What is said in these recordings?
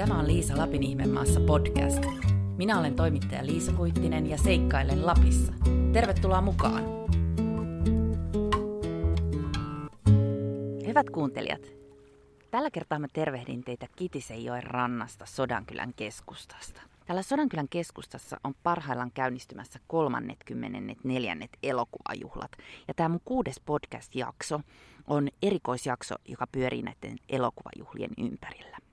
Tämä on Liisa Lapin ihmemaassa podcast. Minä olen toimittaja Liisa Kuittinen ja seikkailen Lapissa. Tervetuloa mukaan! Hyvät kuuntelijat, tällä kertaa mä tervehdin teitä Kitisenjoen rannasta Sodankylän keskustasta. Täällä Sodankylän keskustassa on parhaillaan käynnistymässä kolmannet kymmenennet neljännet elokuvajuhlat. Ja tämä mun kuudes podcast-jakso on erikoisjakso, joka pyörii näiden elokuvajuhlien ympärillä.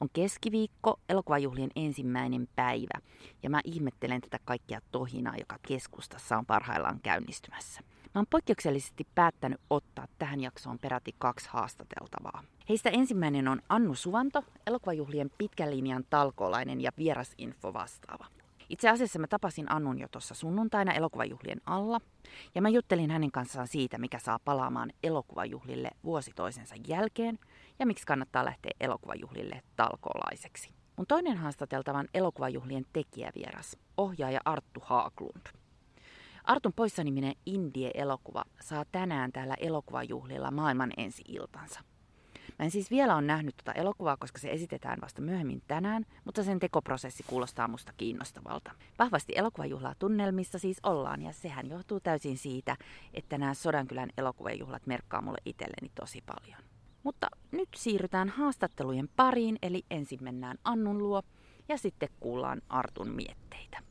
On keskiviikko, elokuvajuhlien ensimmäinen päivä, ja mä ihmettelen tätä kaikkia tohinaa, joka keskustassa on parhaillaan käynnistymässä. Mä oon poikkeuksellisesti päättänyt ottaa tähän jaksoon peräti kaksi haastateltavaa. Heistä ensimmäinen on Annu Suvanto, elokuvajuhlien pitkän linjan talkoolainen ja vierasinfo vastaava. Itse asiassa mä tapasin Annun jo tuossa sunnuntaina elokuvajuhlien alla, ja mä juttelin hänen kanssaan siitä, mikä saa palaamaan elokuvajuhlille vuosi toisensa jälkeen, ja miksi kannattaa lähteä elokuvajuhlille talkoolaiseksi. Mun toinen haastateltavan elokuvajuhlien tekijävieras, ohjaaja Arttu Haaklund. Artun poissaniminen Indie-elokuva saa tänään täällä elokuvajuhlilla maailman ensi-iltansa. Mä en siis vielä ole nähnyt tuota elokuvaa, koska se esitetään vasta myöhemmin tänään, mutta sen tekoprosessi kuulostaa musta kiinnostavalta. Vahvasti elokuvajuhlaa tunnelmissa siis ollaan, ja sehän johtuu täysin siitä, että nämä Sodankylän elokuvajuhlat merkkaa mulle itselleni tosi paljon. Mutta nyt siirrytään haastattelujen pariin, eli ensin mennään Annun luo ja sitten kuullaan Artun mietteitä.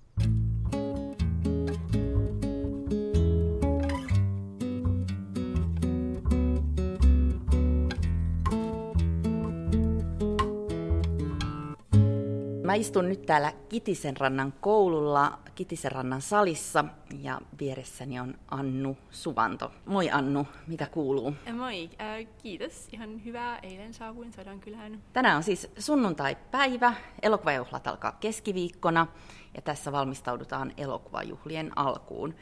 Mä istun nyt täällä Kitisenrannan koululla, Kitisenrannan salissa ja vieressäni on Annu Suvanto. Moi Annu, mitä kuuluu? Moi, äh, kiitos. Ihan hyvää. Eilen saavuin Sodankylään. Tänään on siis sunnuntai-päivä. Elokuvajuhlat alkaa keskiviikkona ja tässä valmistaudutaan elokuvajuhlien alkuun.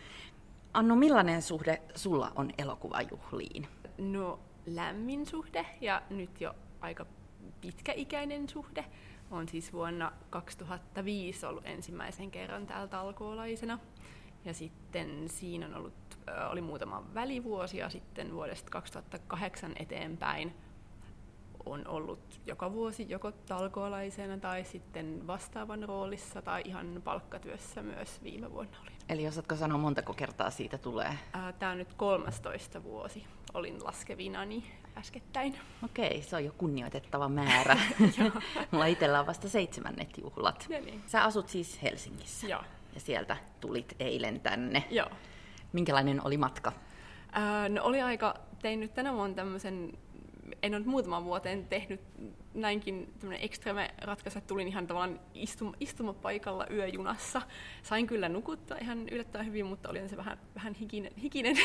Annu, millainen suhde sulla on elokuvajuhliin? No lämmin suhde ja nyt jo aika pitkäikäinen suhde on siis vuonna 2005 ollut ensimmäisen kerran täällä talkoolaisena. Ja sitten siinä on ollut, oli muutama välivuosi ja sitten vuodesta 2008 eteenpäin on ollut joka vuosi joko talkoolaisena tai sitten vastaavan roolissa tai ihan palkkatyössä myös viime vuonna oli. Eli osaatko sanoa montako kertaa siitä tulee? Tämä on nyt 13 vuosi. Olin laskevinani äskettäin. Okei, se on jo kunnioitettava määrä. Mulla itsellä on vasta seitsemännet juhlat. No niin. Sä asut siis Helsingissä. Joo. Ja sieltä tulit eilen tänne. Joo. Minkälainen oli matka? Ää, no oli aika, tein nyt tänä vuonna tämmöisen, en ole muutaman vuoteen tehnyt näinkin tämmöinen ekstreme ratkaisu, että tulin ihan tavallaan istum, istumapaikalla yöjunassa. Sain kyllä nukuttaa ihan yllättävän hyvin, mutta olin se vähän, vähän hikinen, hikinen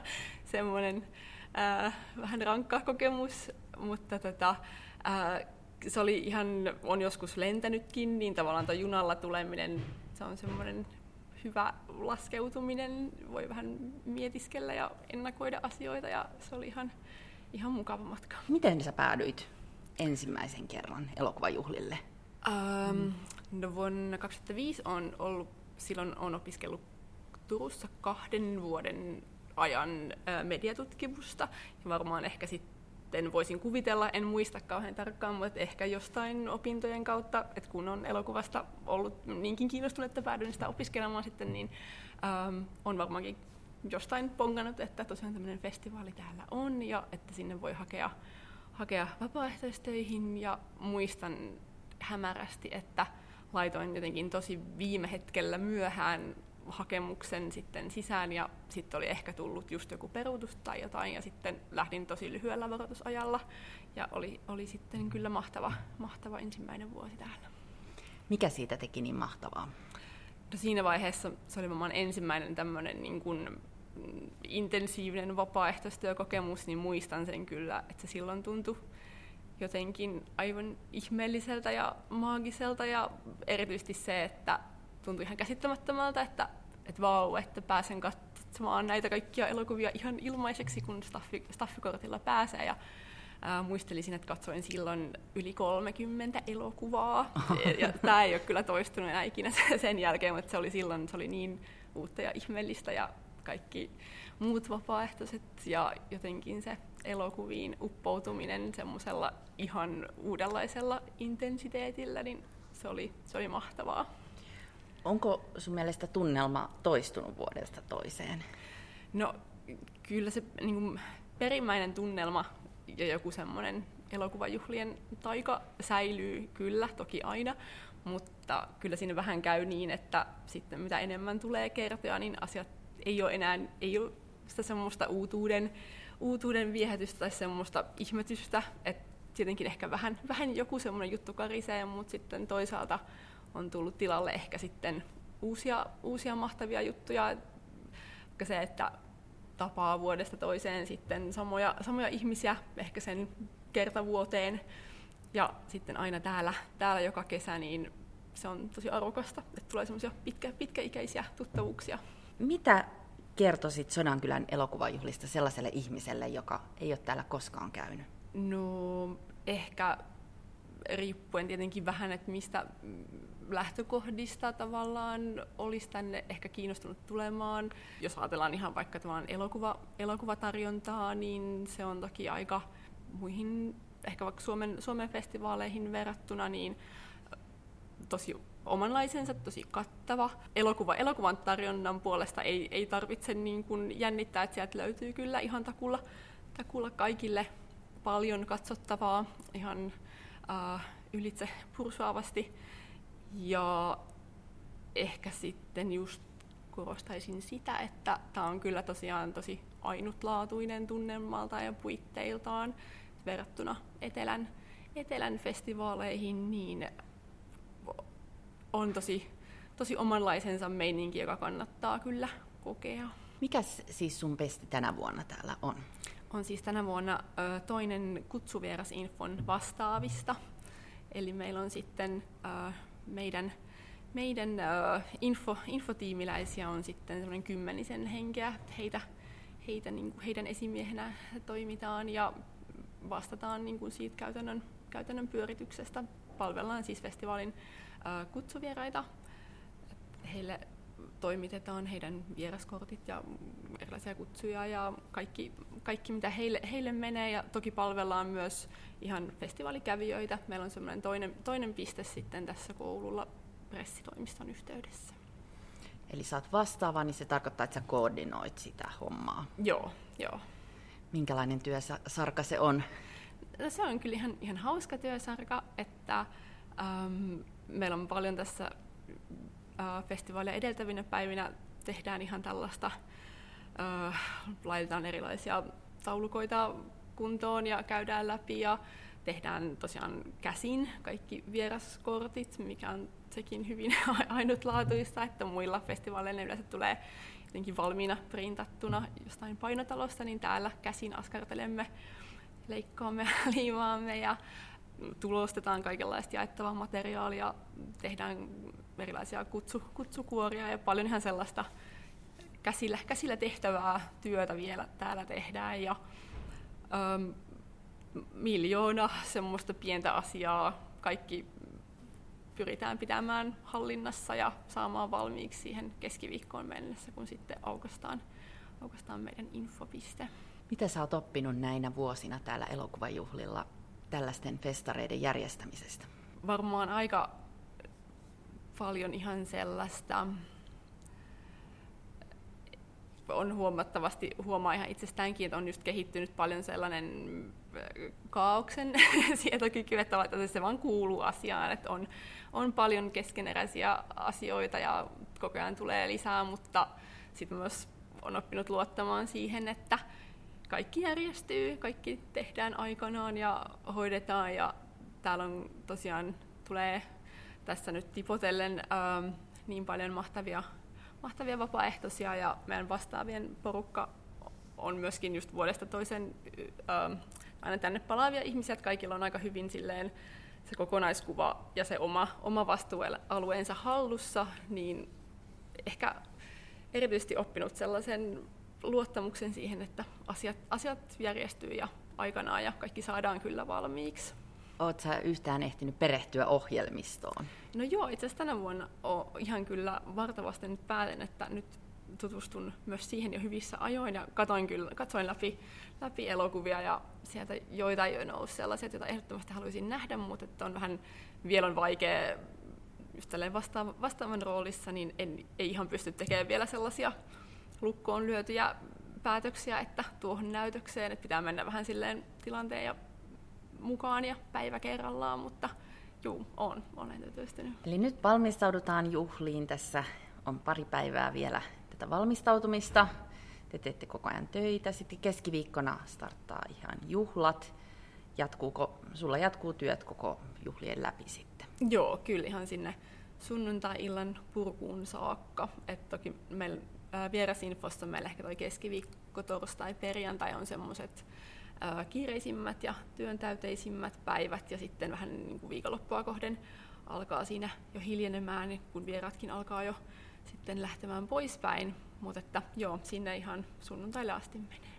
semmoinen ää, vähän rankka kokemus, mutta tota, ää, se oli ihan, on joskus lentänytkin, niin tavallaan tuo junalla tuleminen, se on semmoinen hyvä laskeutuminen, voi vähän mietiskellä ja ennakoida asioita ja se oli ihan, ihan mukava matka. Miten sä päädyit ensimmäisen kerran elokuvajuhlille? Ähm, no vuonna 2005 on ollut, silloin on opiskellut Turussa kahden vuoden ajan mediatutkimusta. Ja varmaan ehkä sitten voisin kuvitella, en muista kauhean tarkkaan, mutta ehkä jostain opintojen kautta, että kun on elokuvasta ollut niinkin kiinnostunut, että päädyin sitä opiskelemaan sitten, niin ähm, on varmaankin jostain pongannut, että tosiaan tämmöinen festivaali täällä on ja että sinne voi hakea, hakea vapaaehtoistöihin. Ja muistan hämärästi, että laitoin jotenkin tosi viime hetkellä myöhään hakemuksen sitten sisään ja sitten oli ehkä tullut just joku peruutus tai jotain ja sitten lähdin tosi lyhyellä varoitusajalla ja oli, oli sitten kyllä mahtava, mahtava ensimmäinen vuosi täällä. Mikä siitä teki niin mahtavaa? No siinä vaiheessa se oli varmaan ensimmäinen tämmöinen niin kuin intensiivinen vapaaehtoistyökokemus, niin muistan sen kyllä, että se silloin tuntui jotenkin aivan ihmeelliseltä ja maagiselta ja erityisesti se, että tuntui ihan käsittämättömältä, että, että vau, että pääsen katsomaan näitä kaikkia elokuvia ihan ilmaiseksi, kun staffi, staffikortilla pääsee. Ja, ää, muistelisin, että katsoin silloin yli 30 elokuvaa. Ja, ja tämä ei ole kyllä toistunut enää ikinä sen jälkeen, mutta se oli silloin se oli niin uutta ja ihmeellistä ja kaikki muut vapaaehtoiset ja jotenkin se elokuviin uppoutuminen semmoisella ihan uudenlaisella intensiteetillä, niin se oli, se oli mahtavaa. Onko sun mielestä tunnelma toistunut vuodesta toiseen? No kyllä se niin kuin, perimmäinen tunnelma ja joku semmoinen elokuvajuhlien taika säilyy kyllä, toki aina, mutta kyllä siinä vähän käy niin, että sitten mitä enemmän tulee kertoa, niin asiat ei ole enää ei ole sitä semmoista uutuuden, uutuuden viehätystä tai semmoista ihmetystä, että tietenkin ehkä vähän, vähän joku semmoinen juttu karisee, mutta sitten toisaalta on tullut tilalle ehkä sitten uusia, uusia mahtavia juttuja. Se, että tapaa vuodesta toiseen sitten samoja, samoja ihmisiä ehkä sen kertavuoteen ja sitten aina täällä, täällä joka kesä, niin se on tosi arvokasta, että tulee semmoisia pitkä, pitkäikäisiä tuttavuuksia. Mitä kertoisit Sodankylän elokuvajuhlista sellaiselle ihmiselle, joka ei ole täällä koskaan käynyt? No ehkä riippuen tietenkin vähän, että mistä lähtökohdista tavallaan olisi tänne ehkä kiinnostunut tulemaan. Jos ajatellaan ihan vaikka tavallaan elokuva, elokuvatarjontaa, niin se on toki aika muihin, ehkä vaikka Suomen, Suomen festivaaleihin verrattuna, niin tosi omanlaisensa, tosi kattava. Elokuva, elokuvan tarjonnan puolesta ei, ei tarvitse niin kuin jännittää, että sieltä löytyy kyllä ihan takulla, takulla kaikille paljon katsottavaa ihan ylitse pursuavasti. Ja ehkä sitten just korostaisin sitä, että tämä on kyllä tosiaan tosi ainutlaatuinen tunnelmalta ja puitteiltaan verrattuna Etelän, Etelän festivaaleihin, niin on tosi, tosi omanlaisensa meininki, joka kannattaa kyllä kokea. Mikä siis sun pesti tänä vuonna täällä on? On siis tänä vuonna toinen kutsuvierasinfon vastaavista. Eli meillä on sitten meidän, meidän info, infotiimiläisiä on sitten semmoinen kymmenisen henkeä. Heitä, heitä, niin kuin heidän esimiehenä toimitaan ja vastataan niin kuin siitä käytännön, käytännön pyörityksestä. Palvellaan siis festivaalin kutsuvieraita. Heille toimitetaan heidän vieraskortit ja erilaisia kutsuja ja kaikki, kaikki mitä heille, heille menee. Ja toki palvellaan myös ihan festivaalikävijöitä. Meillä on semmoinen toinen, toinen piste sitten tässä koululla pressitoimiston yhteydessä. Eli oot vastaava, niin se tarkoittaa, että sä koordinoit sitä hommaa. Joo, joo. Minkälainen työsarka se on? No, se on kyllä ihan, ihan hauska työsarka, että ähm, meillä on paljon tässä äh, festivaalia edeltävinä päivinä tehdään ihan tällaista, äh, laitetaan erilaisia taulukoita kuntoon ja käydään läpi ja tehdään tosiaan käsin kaikki vieraskortit, mikä on sekin hyvin ainutlaatuista, että muilla festivaaleilla yleensä tulee jotenkin valmiina printattuna jostain painotalosta, niin täällä käsin askartelemme, leikkaamme, liimaamme ja tulostetaan kaikenlaista jaettavaa materiaalia, tehdään erilaisia kutsu, kutsukuoria ja paljon ihan sellaista käsillä, käsillä tehtävää työtä vielä täällä tehdään. Ja, äm, miljoona semmoista pientä asiaa kaikki pyritään pitämään hallinnassa ja saamaan valmiiksi siihen keskiviikkoon mennessä, kun sitten aukastaan, aukastaan meidän infopiste. Mitä sä oot oppinut näinä vuosina täällä elokuvajuhlilla tällaisten festareiden järjestämisestä? Varmaan aika paljon ihan sellaista, on huomattavasti, huomaa ihan itsestäänkin, että on just kehittynyt paljon sellainen kaauksen sietokyky, että se vaan kuuluu asiaan, että on, on paljon keskeneräisiä asioita ja koko ajan tulee lisää, mutta sitten myös on oppinut luottamaan siihen, että kaikki järjestyy, kaikki tehdään aikanaan ja hoidetaan ja täällä on tosiaan tulee tässä nyt tipotellen ähm, niin paljon mahtavia, mahtavia vapaaehtoisia ja meidän vastaavien porukka on myöskin just vuodesta toisen ähm, aina tänne palaavia ihmisiä, että kaikilla on aika hyvin silleen se kokonaiskuva ja se oma, oma vastuualueensa hallussa, niin ehkä erityisesti oppinut sellaisen luottamuksen siihen, että asiat, asiat järjestyy ja aikanaan ja kaikki saadaan kyllä valmiiksi. Oletko sä yhtään ehtinyt perehtyä ohjelmistoon? No joo, itse asiassa tänä vuonna on ihan kyllä vartavasti nyt päätän, että nyt tutustun myös siihen jo hyvissä ajoin ja katoin, kyllä, katsoin läpi, läpi elokuvia ja sieltä joitain jo nousi sellaisia, joita ehdottomasti haluaisin nähdä, mutta että on vähän vielä on vaikea just vastaava, vastaavan roolissa, niin en, ei ihan pysty tekemään vielä sellaisia lukkoon lyötyjä päätöksiä, että tuohon näytökseen, että pitää mennä vähän silleen tilanteen ja mukaan ja päivä kerrallaan, mutta juu, on, olen tytöstynyt. Eli nyt valmistaudutaan juhliin. Tässä on pari päivää vielä tätä valmistautumista. Te teette koko ajan töitä. Sitten keskiviikkona starttaa ihan juhlat. Jatkuuko, sulla jatkuu työt koko juhlien läpi sitten? Joo, kyllä ihan sinne sunnuntai-illan purkuun saakka. Et toki meillä vierasinfosta meillä ehkä toi keskiviikko, torstai, perjantai on semmoiset kiireisimmät ja työntäyteisimmät päivät ja sitten vähän niin kuin viikonloppua kohden alkaa siinä jo hiljenemään, niin kun vieraatkin alkaa jo sitten lähtemään poispäin. Mutta että joo, sinne ihan sunnuntaille asti menee.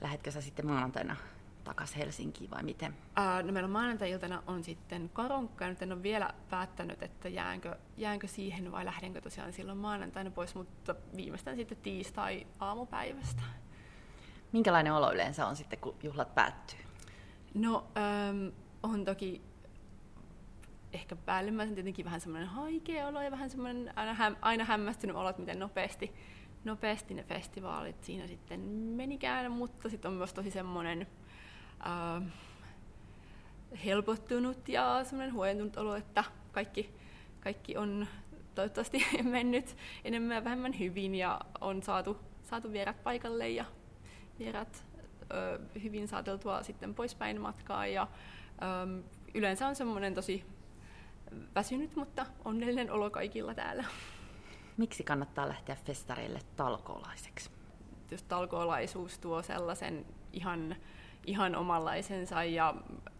Lähetkö sä sitten maanantaina takaisin Helsinkiin vai miten? Ää, no meillä on maanantai-iltana on sitten karonkka, ja nyt en ole vielä päättänyt, että jäänkö, jäänkö siihen vai lähdenkö tosiaan silloin maanantaina pois, mutta viimeistään sitten tiistai aamupäivästä. Minkälainen olo yleensä on sitten, kun juhlat päättyy? No, äm, on toki ehkä päällimmäisen tietenkin vähän semmoinen haikea olo ja vähän semmoinen aina, häm, aina hämmästynyt olo, että miten nopeasti, nopeasti ne festivaalit siinä sitten menikään, mutta sitten on myös tosi semmoinen äh, helpottunut ja semmoinen huojentunut olo, että kaikki, kaikki on toivottavasti mennyt enemmän ja vähemmän hyvin ja on saatu, saatu vierat paikalle ja vierat ö, hyvin saateltua sitten poispäin matkaa ja ö, yleensä on semmoinen tosi väsynyt, mutta onnellinen olo kaikilla täällä. Miksi kannattaa lähteä festareille talkoolaiseksi? Jos talkoolaisuus tuo sellaisen ihan, ihan omanlaisensa ja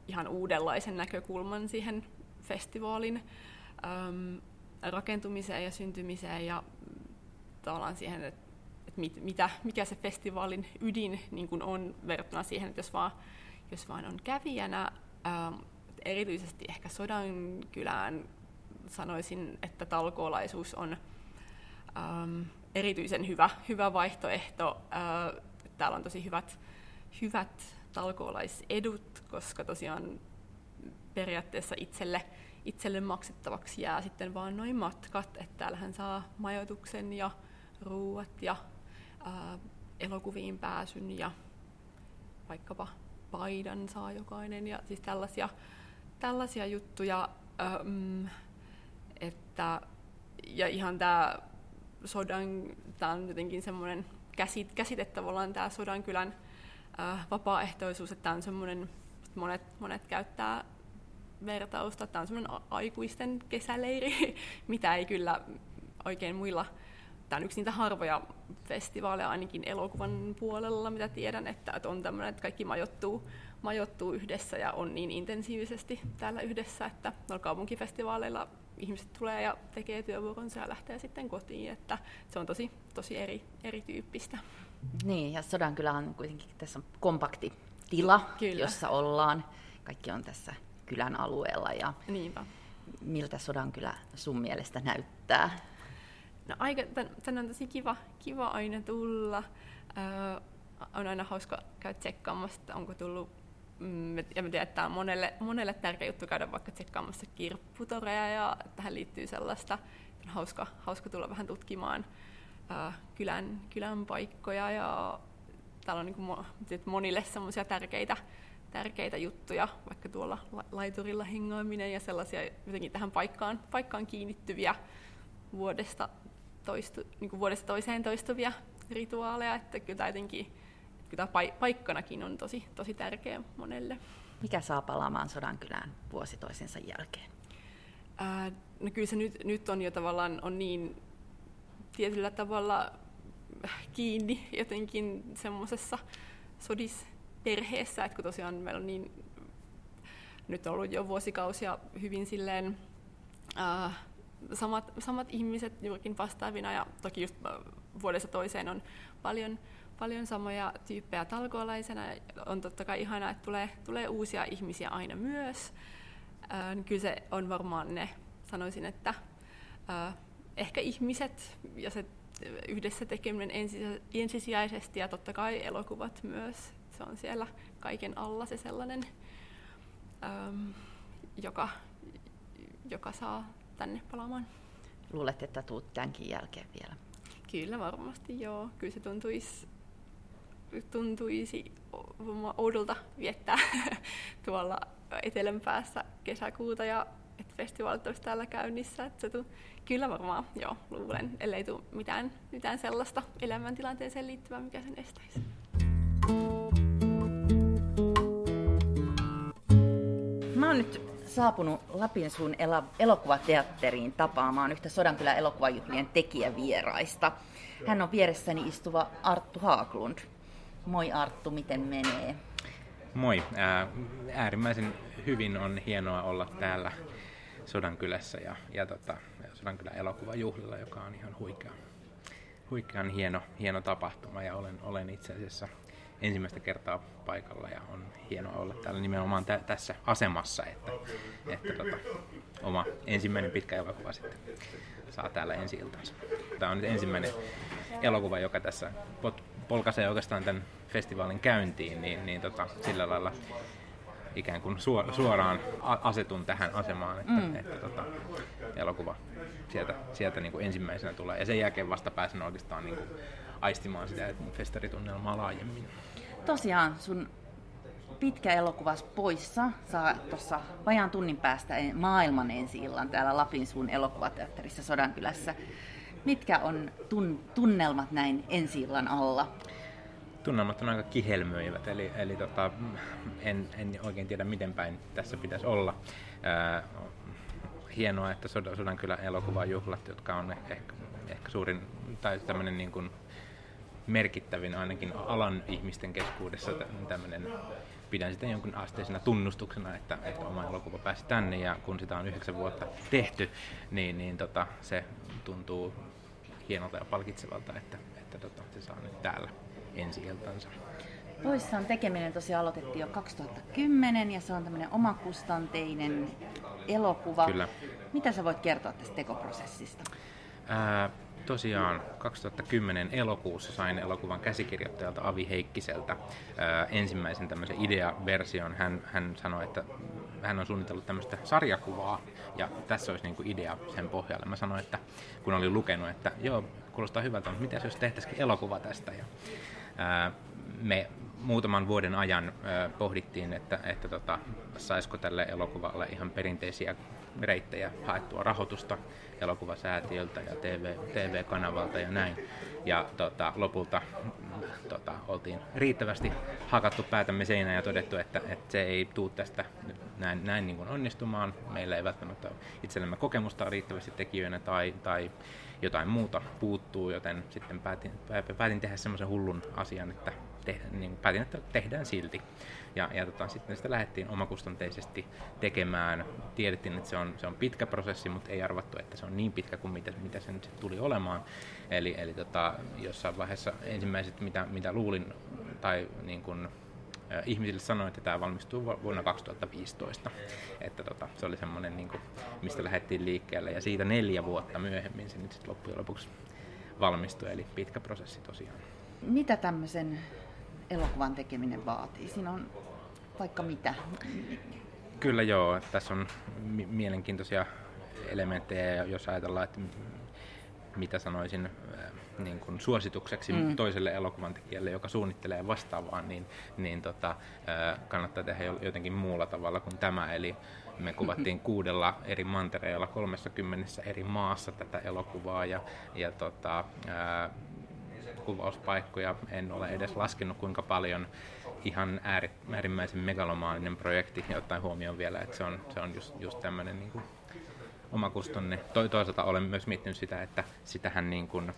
ihan uudenlaisen näkökulman siihen festivaalin äm, rakentumiseen ja syntymiseen ja tavallaan siihen, että mit, mitä, mikä se festivaalin ydin niin kuin on verrattuna siihen, että jos vaan, jos vaan on kävijänä, ähm, erityisesti ehkä Sodankylään sanoisin, että talkoolaisuus on ähm, erityisen hyvä, hyvä vaihtoehto. Äh, täällä on tosi hyvät, hyvät talkoolaisedut, koska tosiaan periaatteessa itselle, itselle maksettavaksi jää sitten vaan noin matkat, että täällähän saa majoituksen ja ruuat ja ää, elokuviin pääsyn ja vaikkapa paidan saa jokainen ja siis tällaisia, tällaisia juttuja. Äm, että, ja ihan tämä sodan, tämä on jotenkin semmoinen käsit, käsite tavallaan tämä Sodankylän äh, vapaaehtoisuus, että tämä on semmoinen, monet, monet käyttää vertausta, että tämä on semmoinen aikuisten kesäleiri, mitä ei kyllä oikein muilla tämä on yksi niitä harvoja festivaaleja ainakin elokuvan puolella, mitä tiedän, että, että on tämmöinen, että kaikki majoittuu, majoittuu yhdessä ja on niin intensiivisesti täällä yhdessä, että noilla kaupunkifestivaaleilla ihmiset tulee ja tekee työvuoronsa ja lähtee sitten kotiin, että se on tosi, tosi eri, erityyppistä. Niin, ja Sodankylä on kuitenkin tässä on kompakti tila, Kyllä. jossa ollaan. Kaikki on tässä kylän alueella ja Niinpä. miltä Sodankylä sun mielestä näyttää? No aika, tänne on tosi kiva, kiva aina tulla. Öö, on aina hauska käydä tsekkaamassa, että onko tullut mm, ja mä tiedän, että tämä on monelle, monelle tärkeä juttu käydä vaikka tsekkaamassa kirpputoreja ja tähän liittyy sellaista, on hauska, hauska tulla vähän tutkimaan ää, kylän, kylän paikkoja ja täällä on niin kuin monille semmoisia tärkeitä, tärkeitä juttuja, vaikka tuolla laiturilla hengaaminen ja sellaisia jotenkin tähän paikkaan, paikkaan kiinnittyviä vuodesta toistu, niin kuin vuodesta toiseen toistuvia rituaaleja, että kyllä tämä jotenkin, kyllä tämä paikkanakin on tosi, tosi tärkeä monelle. Mikä saa palaamaan Sodankylään vuosi toisensa jälkeen? Ää, no kyllä se nyt, nyt on jo tavallaan on niin tietyllä tavalla kiinni jotenkin semmoisessa sodisperheessä, että kun tosiaan meillä on niin, nyt on ollut jo vuosikausia hyvin silleen ää, samat, samat ihmiset juurikin vastaavina ja toki just äh, vuodesta toiseen on paljon, paljon samoja tyyppejä talkoolaisena. On totta kai ihanaa, että tulee, tulee uusia ihmisiä aina myös. Äh, niin kyllä se on varmaan ne, sanoisin, että äh, ehkä ihmiset ja se yhdessä tekeminen ensisijaisesti ja totta kai elokuvat myös. Se on siellä kaiken alla se sellainen, äm, joka, joka saa tänne palaamaan. Luulet, että tuut tämänkin jälkeen vielä? Kyllä varmasti joo. Kyllä se tuntuisi, tuntuisi oudolta viettää tuolla etelän päässä kesäkuuta ja että festivaalit olisi täällä käynnissä. Että se tu, kyllä varmaan, joo, luulen, ellei tule mitään, mitään sellaista elämäntilanteeseen liittyvää, mikä sen estäisi. Mä oon nyt saapunut Lapinsuun elokuvateatteriin tapaamaan yhtä Sodankylän elokuvajuhlien tekijävieraista. Hän on vieressäni istuva Arttu Haaklund. Moi Arttu, miten menee? Moi. Äärimmäisen hyvin on hienoa olla täällä Sodankylässä ja, ja tota, Sodankylän elokuvajuhlilla, joka on ihan huikea, huikean hieno, hieno tapahtuma ja olen, olen itse asiassa ensimmäistä kertaa paikalla ja on hienoa olla täällä nimenomaan tä- tässä asemassa, että, että tota, oma ensimmäinen pitkä elokuva sitten saa täällä ensi iltansa. Tämä on nyt ensimmäinen elokuva, joka tässä polkaisee oikeastaan tämän festivaalin käyntiin, niin, niin tota, sillä lailla ikään kuin suoraan asetun tähän asemaan, että, mm. että tota, elokuva sieltä, sieltä niin kuin ensimmäisenä tulee. Ja sen jälkeen vasta pääsen oikeastaan niin kuin aistimaan sitä festaritunnelmaa laajemmin. Tosiaan sun pitkä elokuvas poissa saa tuossa vajaan tunnin päästä maailman ensi illan täällä Lapinsuun elokuvateatterissa Sodankylässä. Mitkä on tun, tunnelmat näin ensi illan alla? tunnelmat on aika kihelmöivät, eli, eli tota, en, en oikein tiedä miten päin tässä pitäisi olla. Ää, hienoa, että Sodankylän elokuvajuhlat, jotka on ehkä, ehkä suurin tai tämmöinen niin kuin merkittävin ainakin alan ihmisten keskuudessa tämmöinen pidän sitä jonkun asteisena tunnustuksena, että, että oma elokuva pääsi tänne ja kun sitä on yhdeksän vuotta tehty, niin, niin tota, se tuntuu hienolta ja palkitsevalta, että, että tota, se saa nyt täällä ensi iltansa. Poissaan tekeminen tosiaan aloitettiin jo 2010 ja se on tämmöinen omakustanteinen elokuva. Kyllä. Mitä sä voit kertoa tästä tekoprosessista? Ää, tosiaan 2010 elokuussa sain elokuvan käsikirjoittajalta Avi Heikkiseltä ää, ensimmäisen tämmöisen ideaversion. Hän, hän sanoi, että hän on suunnitellut tämmöistä sarjakuvaa ja tässä olisi niin kuin idea sen pohjalle. Mä sanoin, että kun olin lukenut, että joo, kuulostaa hyvältä, mutta mitä jos tehtäisikin elokuva tästä? Ja, ää, me muutaman vuoden ajan ää, pohdittiin, että, että tota, saisiko tälle elokuvalle ihan perinteisiä reittejä haettua rahoitusta elokuvasäätiöltä ja TV, TV-kanavalta ja näin. Ja tota, lopulta tota, oltiin riittävästi hakattu päätämme seinään ja todettu, että, että se ei tule tästä näin, näin niin kuin onnistumaan. Meillä ei välttämättä ole itsellemme kokemusta riittävästi tekijöinä tai, tai jotain muuta puuttuu, joten sitten päätin, päätin tehdä semmoisen hullun asian, että te, niin päätin, että tehdään silti. Ja, ja tota, sitten sitä lähdettiin omakustanteisesti tekemään. Tiedettiin, että se on, se on pitkä prosessi, mutta ei arvattu, että se on niin pitkä kuin mitä, mitä se nyt tuli olemaan. Eli, eli tota, jossain vaiheessa ensimmäiset, mitä, mitä luulin, tai niin kuin, ihmisille sanoin, että tämä valmistuu vuonna 2015. Että tota, se oli semmoinen, niin kuin, mistä lähdettiin liikkeelle. Ja siitä neljä vuotta myöhemmin se nyt sitten loppujen lopuksi valmistui, eli pitkä prosessi tosiaan. Mitä tämmöisen elokuvan tekeminen vaatii? Siinä on vaikka mitä. Kyllä joo, tässä on mielenkiintoisia elementtejä, jos ajatellaan, että mitä sanoisin äh, niin kuin suositukseksi mm. toiselle elokuvan tekijälle, joka suunnittelee vastaavaa, niin, niin tota, äh, kannattaa tehdä jotenkin muulla tavalla kuin tämä. Eli me kuvattiin kuudella eri mantereella 30 eri maassa tätä elokuvaa ja, ja tota, äh, kuvauspaikkoja en ole edes laskenut kuinka paljon ihan äärimmäisen megalomaaninen projekti, ja ottaen huomioon vielä, että se on, se on just, just tämmöinen niin kuin omakustanne. To, toisaalta olen myös miettinyt sitä, että sitähän niin kuin,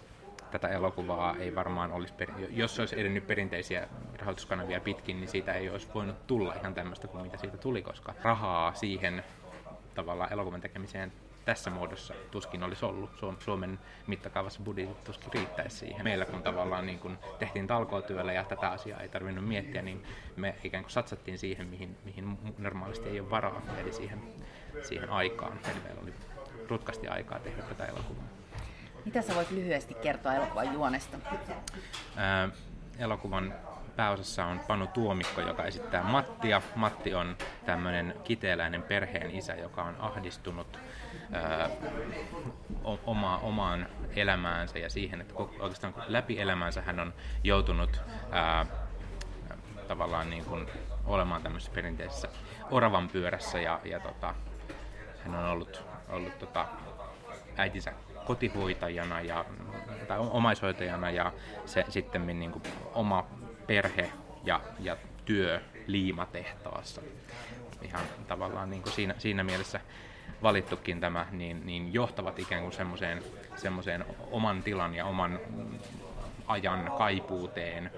tätä elokuvaa ei varmaan olisi, per, jos olisi edennyt perinteisiä rahoituskanavia pitkin, niin siitä ei olisi voinut tulla ihan tämmöistä kuin mitä siitä tuli, koska rahaa siihen tavallaan elokuvan tekemiseen tässä muodossa tuskin olisi ollut. Suomen mittakaavassa budjetit tuskin riittäisi siihen. Meillä kun tavallaan niin kun tehtiin talkootyöllä ja tätä asiaa ei tarvinnut miettiä, niin me ikään kuin satsattiin siihen, mihin, mihin normaalisti ei ole varaa, eli siihen, siihen aikaan. Eli meillä oli rutkasti aikaa tehdä tätä elokuvaa. Mitä sä voit lyhyesti kertoa elokuvan juonesta? Ää, elokuvan pääosassa on Panu Tuomikko, joka esittää Mattia. Matti on tämmöinen kiteeläinen perheen isä, joka on ahdistunut ää, oma, omaan elämäänsä ja siihen, että oikeastaan läpi elämänsä hän on joutunut ää, tavallaan niin kuin olemaan tämmöisessä perinteisessä oravan pyörässä ja, ja tota, hän on ollut, ollut tota, äitinsä kotihoitajana ja, tai omaishoitajana ja se sitten niin kuin oma perhe ja, ja työ liimatehtaassa. Ihan tavallaan niin kuin siinä, siinä mielessä valittukin tämä, niin, niin johtavat ikään kuin semmoiseen, semmoiseen oman tilan ja oman ajan kaipuuteen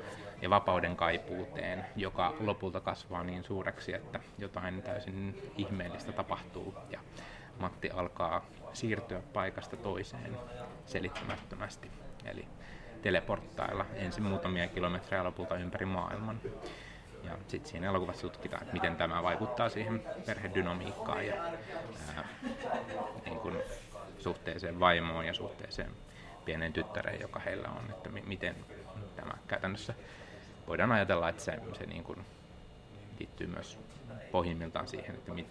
ja vapauden kaipuuteen, joka lopulta kasvaa niin suureksi, että jotain täysin ihmeellistä tapahtuu ja Matti alkaa siirtyä paikasta toiseen selittämättömästi. Eli teleporttailla ensin muutamia kilometrejä lopulta ympäri maailman. Ja sitten siinä elokuvassa tutkitaan, että miten tämä vaikuttaa siihen perhedynamiikkaan ja ää, niin kun suhteeseen vaimoon ja suhteeseen pienen tyttäreen, joka heillä on, että mi- miten tämä käytännössä voidaan ajatella, että se, se niin kun liittyy myös pohjimmiltaan siihen, että mit,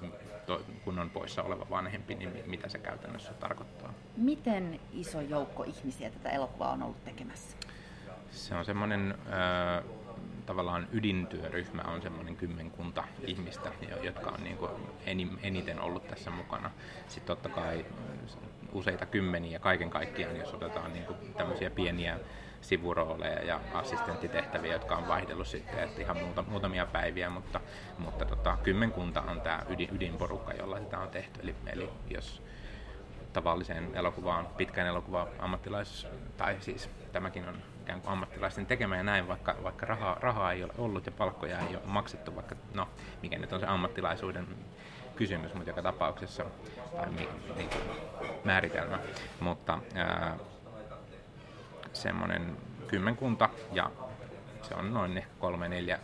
to, kun on poissa oleva vanhempi, niin mitä se käytännössä tarkoittaa. Miten iso joukko ihmisiä tätä elokuvaa on ollut tekemässä? Se on semmoinen äh, tavallaan ydintyöryhmä on semmoinen kymmenkunta ihmistä, jotka on niin kuin eniten ollut tässä mukana. Sitten totta kai useita kymmeniä kaiken kaikkiaan, jos otetaan niin kuin tämmöisiä pieniä sivurooleja ja assistenttitehtäviä, jotka on vaihdellut sitten, että ihan muuta, muutamia päiviä, mutta, mutta tota, kymmenkunta on tämä ydin, ydinporukka, jolla sitä on tehty. Eli, eli jos tavalliseen elokuvaan, pitkän elokuvan ammattilais, tai siis tämäkin on ikään kuin ammattilaisten tekemä ja näin, vaikka, vaikka rahaa, rahaa ei ole ollut ja palkkoja ei ole maksettu, vaikka no, mikä nyt on se ammattilaisuuden kysymys, mutta joka tapauksessa, tai mi, niin määritelmä, mutta ää, semmoinen kymmenkunta ja se on noin ehkä kolme neljä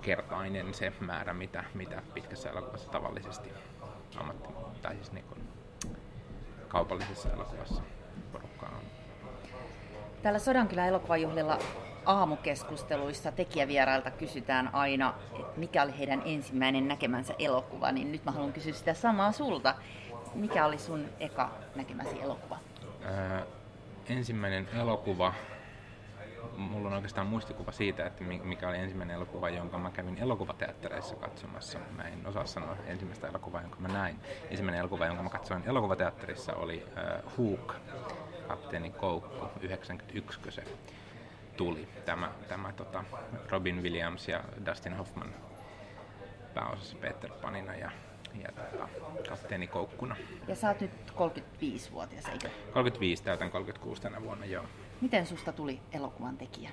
kertainen se määrä, mitä, mitä pitkässä elokuvassa tavallisesti ammatti, tai siis niin kaupallisessa elokuvassa porukkaa on. Täällä Sodankylän elokuvajuhlilla aamukeskusteluissa tekijävierailta kysytään aina, että mikä oli heidän ensimmäinen näkemänsä elokuva, niin nyt mä haluan kysyä sitä samaa sulta. Mikä oli sun eka näkemäsi elokuva? Ensimmäinen elokuva, mulla on oikeastaan muistikuva siitä, että mikä oli ensimmäinen elokuva, jonka mä kävin elokuvateattereissa katsomassa. Mä en osaa sanoa ensimmäistä elokuvaa, jonka mä näin. Ensimmäinen elokuva, jonka mä katsoin elokuvateatterissa oli uh, Hook, kapteeni Koukku, 91, kun se tuli. Tämä, tämä tota, Robin Williams ja Dustin Hoffman pääosassa Peter Panina ja ja tota, kapteeni Koukkuna. Ja sä oot nyt 35-vuotias, eikö? 35, täytän 36 tänä vuonna, joo. Miten susta tuli elokuvan tekijä?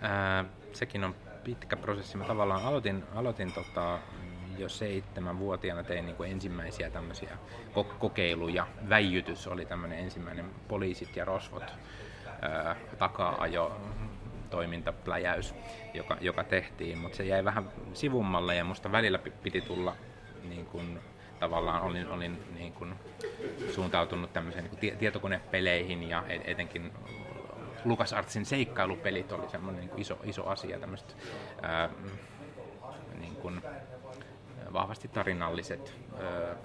Ää, sekin on pitkä prosessi. Mä tavallaan aloitin, aloitin tota, jo seitsemänvuotiaana tein niin kuin ensimmäisiä tämmöisiä kokeiluja. Väijytys oli tämmöinen ensimmäinen poliisit ja rosvot ää, takaa-ajo toimintapläjäys, joka, joka tehtiin, mutta se jäi vähän sivummalle ja musta välillä piti tulla niin kuin, tavallaan olin, olin niin kuin, suuntautunut tämmöiseen niin tietokonepeleihin ja etenkin LucasArtsin seikkailupelit oli semmoinen niin kuin iso, iso asia, tämmöiset ää, niin kuin, vahvasti tarinalliset ää,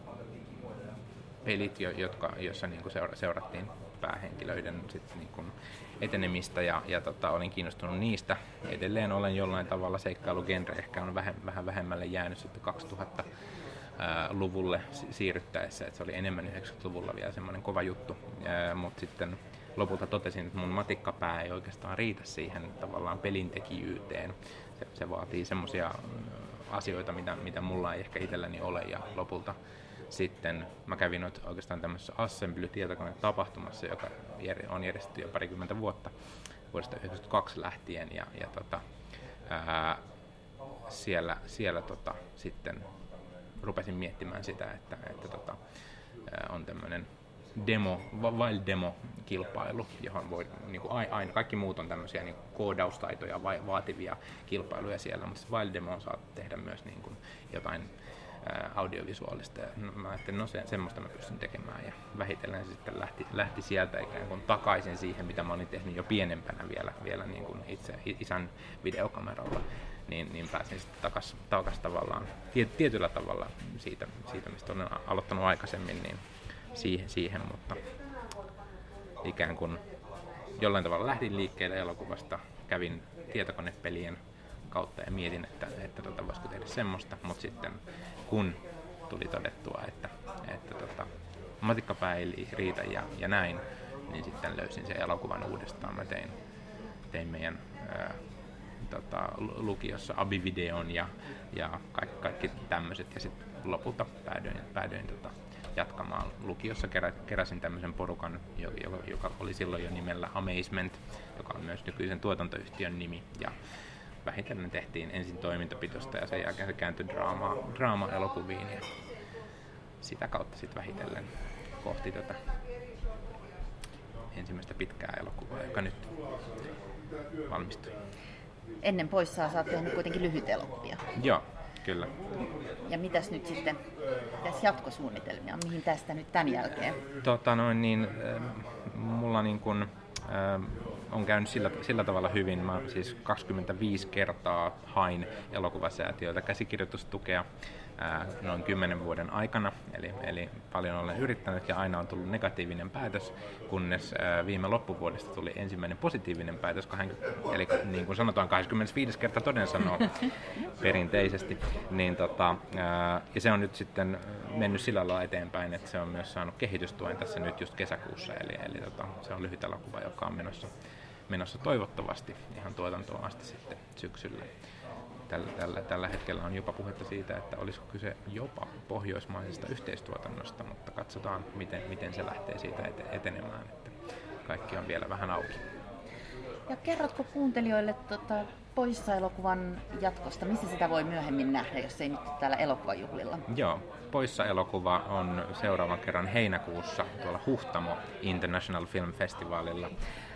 pelit, jotka, joissa niin kuin seurattiin päähenkilöiden sit, niin kuin, etenemistä ja, ja tota, olin kiinnostunut niistä. Edelleen olen jollain tavalla seikkailugenre ehkä on vähän, vähän vähemmälle jäänyt sitten 2000 luvulle siirryttäessä, että se oli enemmän 90-luvulla vielä semmoinen kova juttu, mutta sitten lopulta totesin, että mun matikkapää ei oikeastaan riitä siihen tavallaan pelintekijyyteen. Se, se vaatii semmoisia asioita, mitä, mitä mulla ei ehkä itselläni ole. Ja lopulta sitten mä kävin oikeastaan tämmöisessä Assembly-tietokonetapahtumassa, joka on järjestetty jo parikymmentä vuotta vuodesta 1992 lähtien. Ja, ja tota, ää, siellä, siellä tota, sitten rupesin miettimään sitä, että, että tota, on tämmöinen demo, wild demo kilpailu, johon voi, niin kuin aina, kaikki muut on tämmöisiä niin koodaustaitoja vai, vaativia kilpailuja siellä, mutta wild demo saa tehdä myös niin kuin jotain audiovisuaalista. Ja no, mä ajattelin, no se, semmoista mä pystyn tekemään. Ja vähitellen se sitten lähti, lähti sieltä ikään kuin takaisin siihen, mitä mä olin tehnyt jo pienempänä vielä, vielä niin kuin itse isän videokameralla. Niin, niin pääsin sitten takas, takas tavallaan tiet, tietyllä tavalla siitä, siitä, mistä olen aloittanut aikaisemmin, niin siihen, siihen mutta ikään kuin jollain tavalla lähdin liikkeelle elokuvasta, kävin tietokonepelien kautta ja mietin, että, että tota, voisiko tehdä semmoista, mutta sitten kun tuli todettua, että, että tota, matikkapää ei riitä ja, ja näin, niin sitten löysin sen elokuvan uudestaan. Mä tein, tein meidän ää, tota, lukiossa abivideon ja, ja kaikki, kaikki tämmöiset ja sitten lopulta päädyin, päädyin tota, jatkamaan lukiossa. Kerä, keräsin tämmöisen porukan, joka, joka oli silloin jo nimellä Amazement, joka on myös nykyisen tuotantoyhtiön nimi. Ja vähitellen tehtiin ensin toimintapitosta ja sen jälkeen se kääntyi draama, draama-elokuviin ja sitä kautta sitten vähitellen kohti tätä ensimmäistä pitkää elokuvaa, joka nyt valmistui. Ennen poissaa sä oot tehnyt kuitenkin lyhyt elokuvia. Joo, kyllä. Ja mitäs nyt sitten, mitäs jatkosuunnitelmia, mihin tästä nyt tämän jälkeen? Tota noin, niin, mulla niin kun, on käynyt sillä, sillä tavalla hyvin. Mä siis 25 kertaa hain elokuvasäätiöltä käsikirjoitustukea ää, noin 10 vuoden aikana, eli, eli paljon olen yrittänyt ja aina on tullut negatiivinen päätös, kunnes ää, viime loppuvuodesta tuli ensimmäinen positiivinen päätös, kahden, eli niin kuin sanotaan 25 kerta toden sanoo perinteisesti, niin tota, ää, ja se on nyt sitten mennyt sillä lailla eteenpäin, että se on myös saanut kehitystuen tässä nyt just kesäkuussa, eli, eli tota, se on lyhyt elokuva, joka on menossa menossa toivottavasti ihan tuotantoon asti sitten syksyllä. Tällä, tällä, tällä hetkellä on jopa puhetta siitä, että olisiko kyse jopa pohjoismaisesta yhteistuotannosta, mutta katsotaan, miten, miten se lähtee siitä etenemään. Että kaikki on vielä vähän auki. Ja kerrotko kuuntelijoille tota, Poissa-elokuvan jatkosta, missä sitä voi myöhemmin nähdä, jos ei nyt täällä elokuvajuhlilla? Joo, Poissa-elokuva on seuraavan kerran heinäkuussa tuolla Huhtamo International Film Festivalilla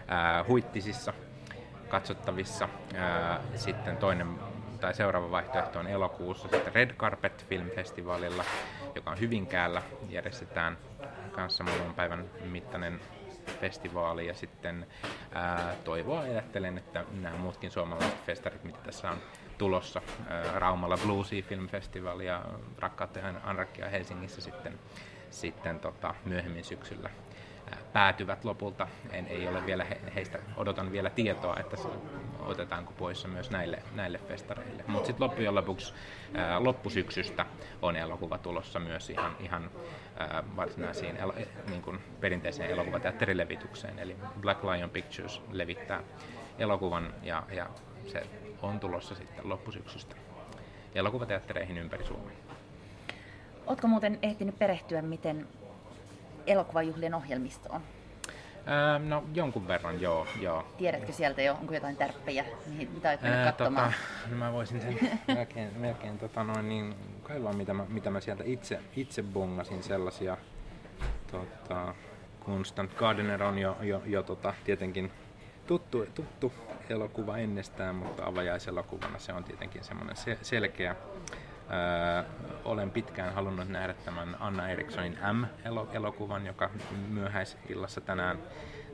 ää, Huittisissa katsottavissa. Ää, sitten toinen tai seuraava vaihtoehto on elokuussa sitten Red Carpet Film Festivalilla, joka on Hyvinkäällä. Järjestetään kanssa muutaman päivän mittainen festivaali ja sitten ää, toivoa ajattelen, että nämä muutkin suomalaiset festarit, mitä tässä on tulossa, ää, Raumalla Bluesy Film Festival ja Rakkautta ja Anarkia Helsingissä sitten, sitten tota, myöhemmin syksyllä päätyvät lopulta. En, ei ole vielä he, heistä, odotan vielä tietoa, että otetaanko poissa myös näille, näille festareille. Mutta sitten loppujen lopuksi ää, loppusyksystä on elokuva tulossa myös ihan, ihan varsinaisiin elo, niin kuin perinteiseen elokuvateatterilevitykseen. Eli Black Lion Pictures levittää elokuvan ja, ja se on tulossa sitten loppusyksystä elokuvateattereihin ympäri Suomea. Oletko muuten ehtinyt perehtyä, miten elokuvajuhlien ohjelmistoon? Öö, no jonkun verran, joo. joo. Tiedätkö sieltä jo, onko jotain tärppejä, mihin, mitä olet öö, katsomaan? Tota, no mä voisin sen melkein, melkein tota noin, niin, kaivaa, mitä mä, mitä mä sieltä itse, itse bongasin sellaisia. Tota, Constant Gardener on jo, jo, jo tota, tietenkin tuttu, tuttu elokuva ennestään, mutta avajaiselokuvana se on tietenkin semmoinen se, selkeä Öö, olen pitkään halunnut nähdä tämän Anna Erikssonin M-elokuvan, joka myöhäisillassa tänään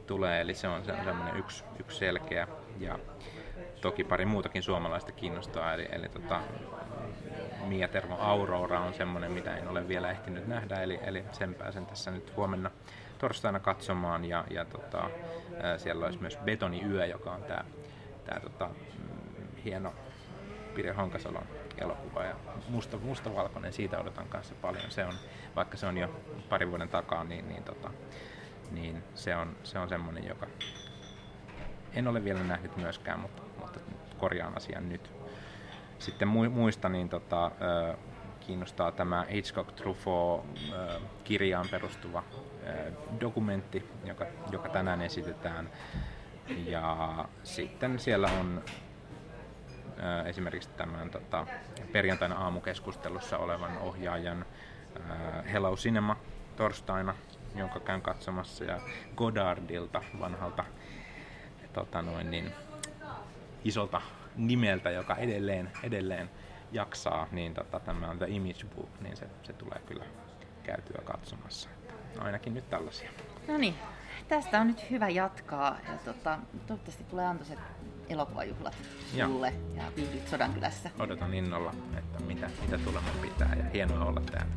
tulee, eli se on semmoinen yksi, yksi selkeä ja toki pari muutakin suomalaista kiinnostaa, eli, eli tota, Mia Tervo Aurora on semmoinen, mitä en ole vielä ehtinyt nähdä, eli, eli sen pääsen tässä nyt huomenna torstaina katsomaan, ja, ja tota, siellä olisi myös Betoniyö, joka on tämä tää, tota, hieno Pire Honkasalon elokuva ja musta, mustavalkoinen, siitä odotan kanssa paljon. Se on, vaikka se on jo pari vuoden takaa, niin, niin, tota, niin se on, se on semmoinen, joka en ole vielä nähnyt myöskään, mutta, mutta korjaan asian nyt. Sitten muista, niin tota, kiinnostaa tämä Hitchcock Truffaut kirjaan perustuva dokumentti, joka, joka tänään esitetään. Ja sitten siellä on esimerkiksi tämän tota, perjantaina aamukeskustelussa olevan ohjaajan Hello Cinema torstaina, jonka käyn katsomassa, ja Godardilta, vanhalta tota noin, niin, isolta nimeltä, joka edelleen, edelleen jaksaa, niin tota, tämä on The Image Book, niin se, se tulee kyllä käytyä katsomassa. Ainakin nyt tällaisia. No niin, tästä on nyt hyvä jatkaa. Ja tota, toivottavasti tulee antoiset elokuvajuhlat sulle ja, ja viihdyt Sodankylässä. Odotan innolla, että mitä, mitä tulemaan pitää ja hienoa olla täällä.